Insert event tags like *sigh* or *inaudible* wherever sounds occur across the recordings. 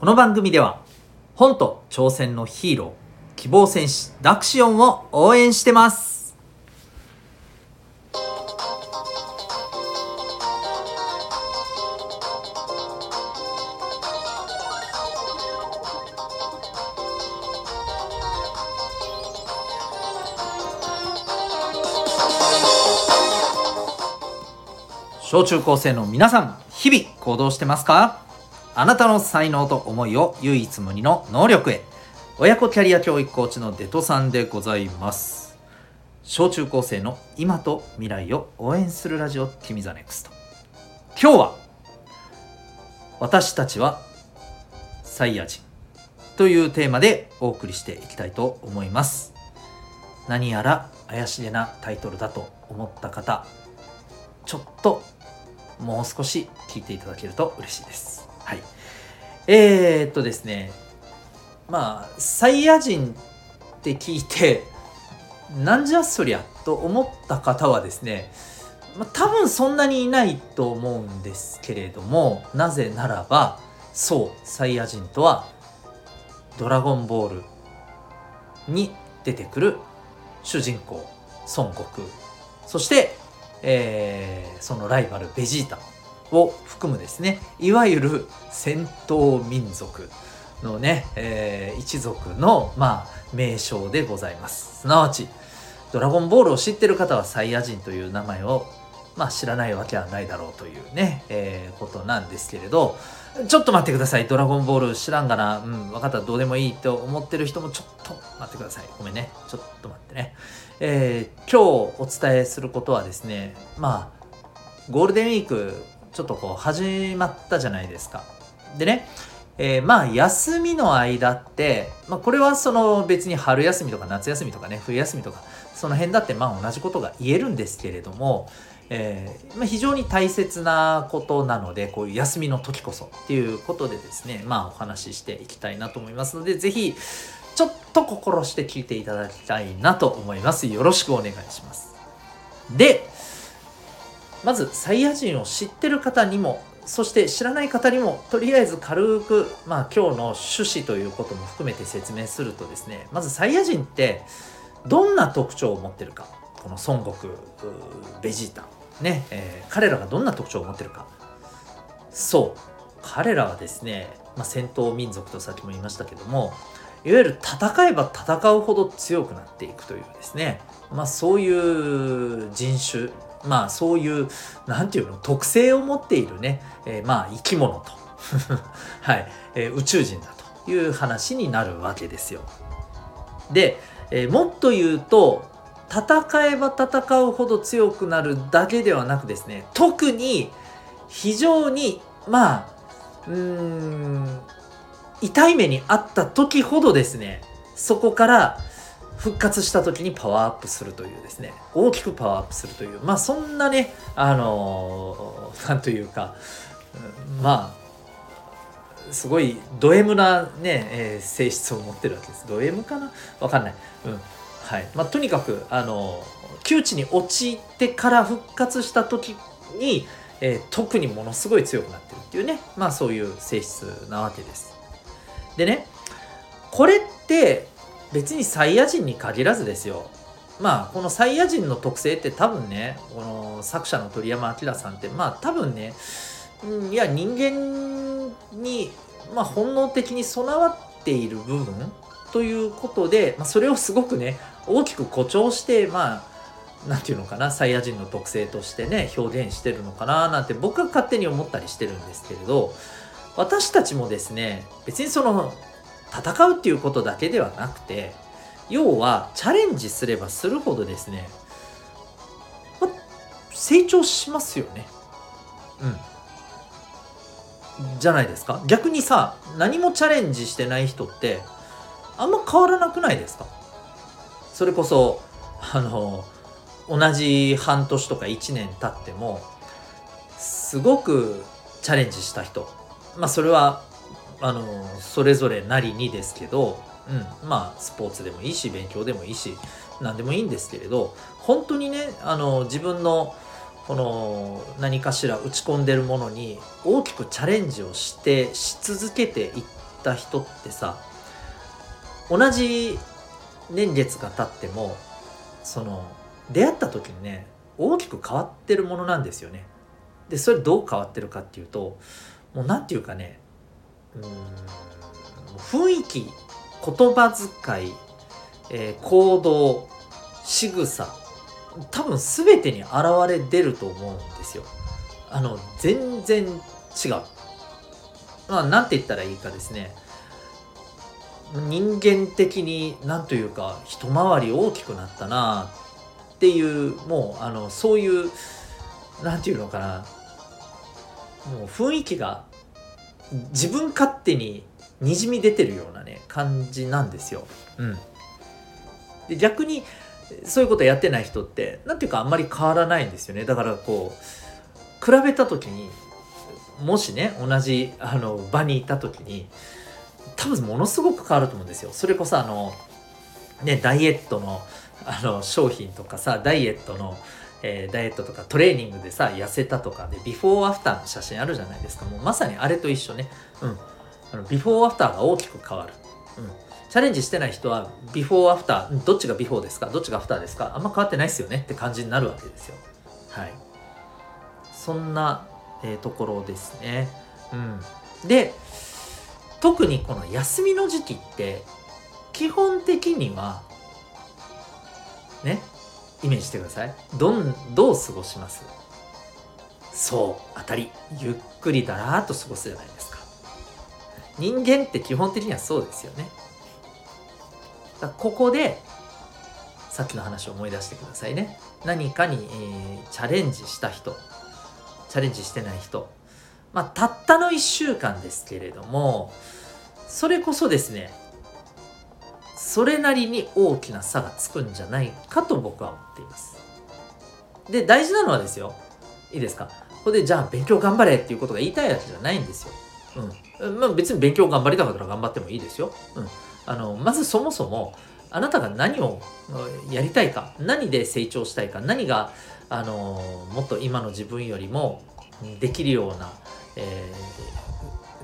この番組では本と挑戦のヒーロー希望戦士ダクシオンを応援してます。小中高生の皆さん日々行動してますか？あなたの才能と思いを唯一無二の能力へ。親子キャリア教育コーチのデトさんでございます。小中高生の今と未来を応援するラジオ番組 The Next。今日は私たちはサイヤ人というテーマでお送りしていきたいと思います。何やら怪しげなタイトルだと思った方ちょっともう少し聞いていただけると嬉しいです。はい。えー、っとですね。まあサイヤ人って聞いてなんじゃそりゃと思った方はですね、まあ、多分そんなにいないと思うんですけれどもなぜならばそうサイヤ人とはドラゴンボールに出てくる主人公孫悟空。そして、えー、そのライバルベジータ。を含むですねいわゆる戦闘民族のね、えー、一族のまあ名称でございます。すなわちドラゴンボールを知ってる方はサイヤ人という名前をまあ知らないわけはないだろうというね、えー、ことなんですけれどちょっと待ってください。ドラゴンボール知らんがな。うん分かった。どうでもいいと思ってる人もちょっと待ってください。ごめんね。ちょっと待ってね。えー、今日お伝えすることはですねまあゴールデンウィークちょっとこう始まったじゃないですか。でね、えー、まあ休みの間って、まあ、これはその別に春休みとか夏休みとかね冬休みとかその辺だってまあ同じことが言えるんですけれども、えー、まあ、非常に大切なことなのでこういう休みの時こそっていうことでですねまあお話ししていきたいなと思いますので是非ちょっと心して聞いていただきたいなと思います。よろしくお願いします。で、まずサイヤ人を知ってる方にもそして知らない方にもとりあえず軽く、まあ、今日の趣旨ということも含めて説明するとですねまずサイヤ人ってどんな特徴を持ってるか。この孫悟空ベジータ。ね、えー、彼らがどんな特徴を持ってるか。そう。彼らはですね、まあ、戦闘民族とさっきも言いましたけどもいわゆる戦えば戦うほど強くなっていくというですね、まあ、そういう人種。まあそういう何て言うの特性を持っているね、えー、まあ生き物と *laughs* はい、えー、宇宙人だという話になるわけですよ。で、えー、もっと言うと戦えば戦うほど強くなるだけではなくですね特に非常にまあうーん痛い目にあった時ほどですねそこから復活した時にパワーアップするというですね。大きくパワーアップするという。まあそんなねあのー、なんというか、まあすごいド M なね、えー、性質を持ってるわけです。ド M かな？わかんない、うん。はい。まあ、とにかくあの窮地に陥ってから復活した時に、えー、特にものすごい強くなってるっていうね。まあそういう性質なわけです。でねこれって別にサイヤ人に限らずですよ。まあこのサイヤ人の特性って多分ねこの作者の鳥山明さんってまあ多分ね、いや人間に、まあ、本能的に備わっている部分ということで、まあ、それをすごくね大きく誇張してまあ何て言うのかなサイヤ人の特性としてね表現してるのかななんて僕は勝手に思ったりしてるんですけれど私たちもですね別にその戦うっていうことだけではなくて要はチャレンジすればするほどですね、ま、成長しますよね。うん。じゃないですか？逆にさ何もチャレンジしてない人ってあんま変わらなくないですか？それこそあの同じ半年とか1年経ってもすごくチャレンジした人。まあそれはあのそれぞれなりにですけど、うん、まあスポーツでもいいし勉強でもいいし何でもいいんですけれど本当にねあの自分のこの何かしら打ち込んでるものに大きくチャレンジをしてし続けていった人ってさ同じ年月が経ってもその出会った時にね大きく変わってるものなんですよね。でそれどう変わってるかっていうともう何て言うかねうん雰囲気言葉遣い、えー、行動仕草多分全てに現れ出ると思うんですよ。あの全然違う。まあ何て言ったらいいかですね人間的に何というか一回り大きくなったなっていうもうあのそういう何て言うのかなもう雰囲気が自分勝手ににじみ出てるようなね感じなんですよ。うん、で逆にそういうことやってない人って何ていうかあんまり変わらないんですよね。だからこう比べた時にもしね同じあの場にいた時に多分ものすごく変わると思うんですよ。それこそあのねダイエットのあの商品とかさダイエットのえー、ダイエットとかトレーニングでさ痩せたとかでビフォーアフターの写真あるじゃないですか。もうまさにあれと一緒ね。うん。あのビフォーアフターが大きく変わる。うん。チャレンジしてない人はビフォーアフターどっちがビフォーですか？どっちがアフターですか？あんま変わってないですよね。って感じになるわけですよ。はい。そんな、えー、ところですね。うん。で特にこの休みの時期って基本的にはねイメージしてください。どんどう過ごします？そう当たり。ゆっくりだらーっと過ごすじゃないですか。人間って基本的にはそうですよね。だここでさっきの話を思い出してくださいね。何かに、えー、チャレンジした人。チャレンジしてない人。まあたったの1週間ですけれどもそれこそですねそれなりに大きな差がつくんじゃないかと僕は思っています。で大事なのはですよ。いいですか？ここでじゃあ勉強頑張れっていうことが言いたいわけじゃないんですよ。うん。まあ別に勉強頑張りたかったら頑張ってもいいですよ。うん。あのまずそもそもあなたが何をやりたいか何で成長したいか何があのもっと今の自分よりもできるような、え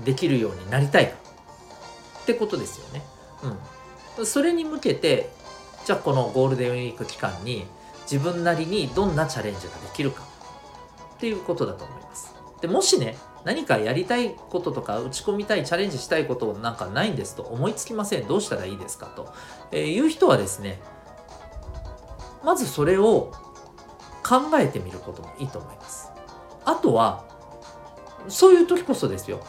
ー、できるようになりたいかってことですよね。うん、それに向けてじゃあこのゴールデンウィーク期間に自分なりにどんなチャレンジができるかっていうことだと思います。でもしね何かやりたいこととか打ち込みたいチャレンジしたいことなんかないんですと思いつきませんどうしたらいいですかと、えー、いう人はですねまずそれを考えてみることもいいと思います。あとはそういう時こそですよ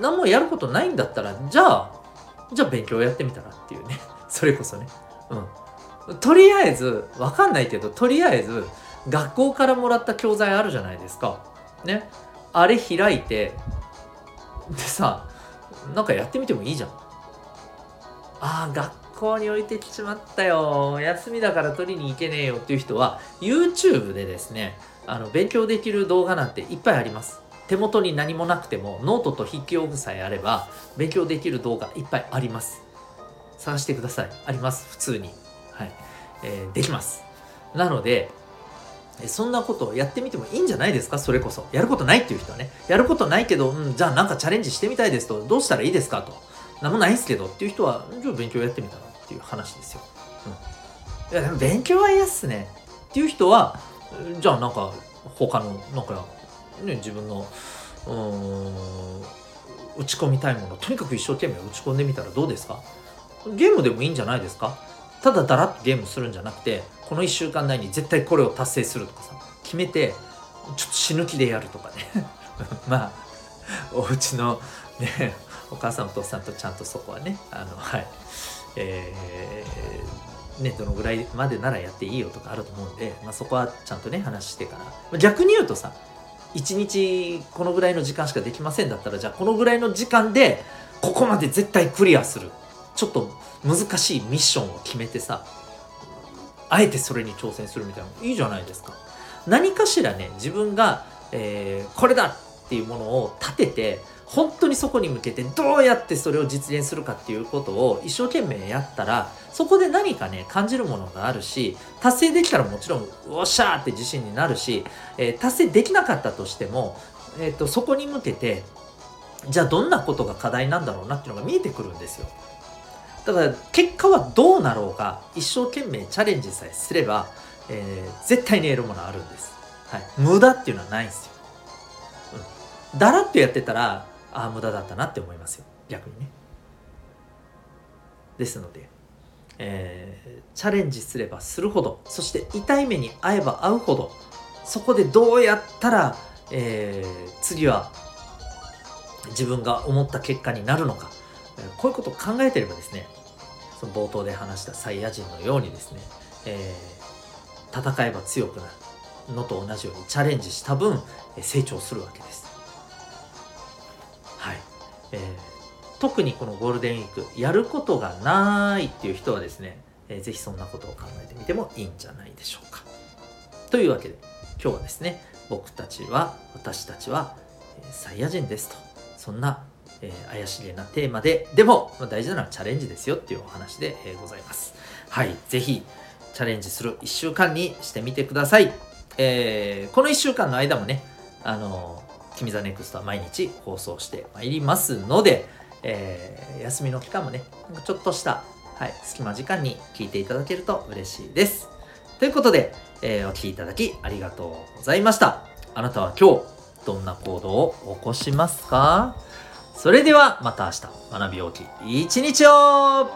何もやることないんだったらじゃあじゃあ勉強やってみたらっていうね。*laughs* それこそね。うん。とりあえずわかんないけどとりあえず学校からもらった教材あるじゃないですか。ね。あれ開いてでさなんかやってみてもいいじゃん。ああ学校に置いてきちまったよ。休みだから取りに行けねえよっていう人は YouTube でですねあの勉強できる動画なんていっぱいあります。手元に何もなくてもノートと筆記用具さえあれば勉強できる動画いっぱいあります。探してください。あります。普通に。はい、えー、できます。なのでそんなことをやってみてもいいんじゃないですか？それこそ。やることないっていう人はね。やることないけど、うん、じゃあなんかチャレンジしてみたいですと。どうしたらいいですかと。何もないですけど。っていう人はじゃあ勉強やってみたらっていう話ですよ、うん、いやでも勉強は嫌っすね。っていう人はじゃあなんか他のなんかね、自分のうん打ち込みたいものとにかく一生懸命打ち込んでみたらどうですか？ゲームでもいいんじゃないですか？ただだらっとゲームするんじゃなくてこの1週間内に絶対これを達成するとかさ決めてちょっと死ぬ気でやるとかね。*laughs* まあお家のねお母さんお父さんとちゃんとそこはねあのはい。えー、ねどのぐらいまでならやっていいよとかあると思うんで、まあ、そこはちゃんとね話してから。逆に言うとさ1日このぐらいの時間しかできませんだったらじゃあこのぐらいの時間でここまで絶対クリアする。ちょっと難しいミッションを決めてさあえてそれに挑戦するみたいな。のいいじゃないですか。何かしらね自分が、えー、これだっていうものを立てて本当にそこに向けてどうやってそれを実現するかっていうことを一生懸命やったらそこで何かね感じるものがあるし達成できたらもちろんおっしゃーって自信になるし、えー、達成できなかったとしても、えーと、そこに向けてじゃあどんなことが課題なんだろうなっていうのが見えてくるんですよ。だから結果はどうなろうが一生懸命チャレンジさえすれば、えー、絶対に得るものあるんです、はい、無駄っていうのはないんですよ、だらっとやってたらああ無駄だったなって思いますよ逆にねですので、えー、チャレンジすればするほどそして痛い目に遭えば遭うほどそこでどうやったら、えー、次は自分が思った結果になるのかこういうことを考えてればですねその冒頭で話したサイヤ人のようにですね、えー、戦えば強くなるのと同じようにチャレンジした分成長するわけです。えー、特にこのゴールデンウィークやることがないっていう人はですね、えー、ぜひそんなことを考えてみてもいいんじゃないでしょうか。というわけで今日はですね僕たちは私たちはサイヤ人ですとそんなえー、怪しげなテーマで、でも、まあ、大事なのはチャレンジですよっていうお話で、えー、ございます。はい、ぜひチャレンジする1週間にしてみてください。えー、この1週間の間もね、あの、君 THE NEXT は毎日放送してまいりますので、えー、休みの期間もね、なんかちょっとした、はい、隙間時間に聞いていただけると嬉しいです。ということで、えー、お聴きいただきありがとうございました。あなたは今日、どんな行動を起こしますか？それではまた明日学び大きい一日を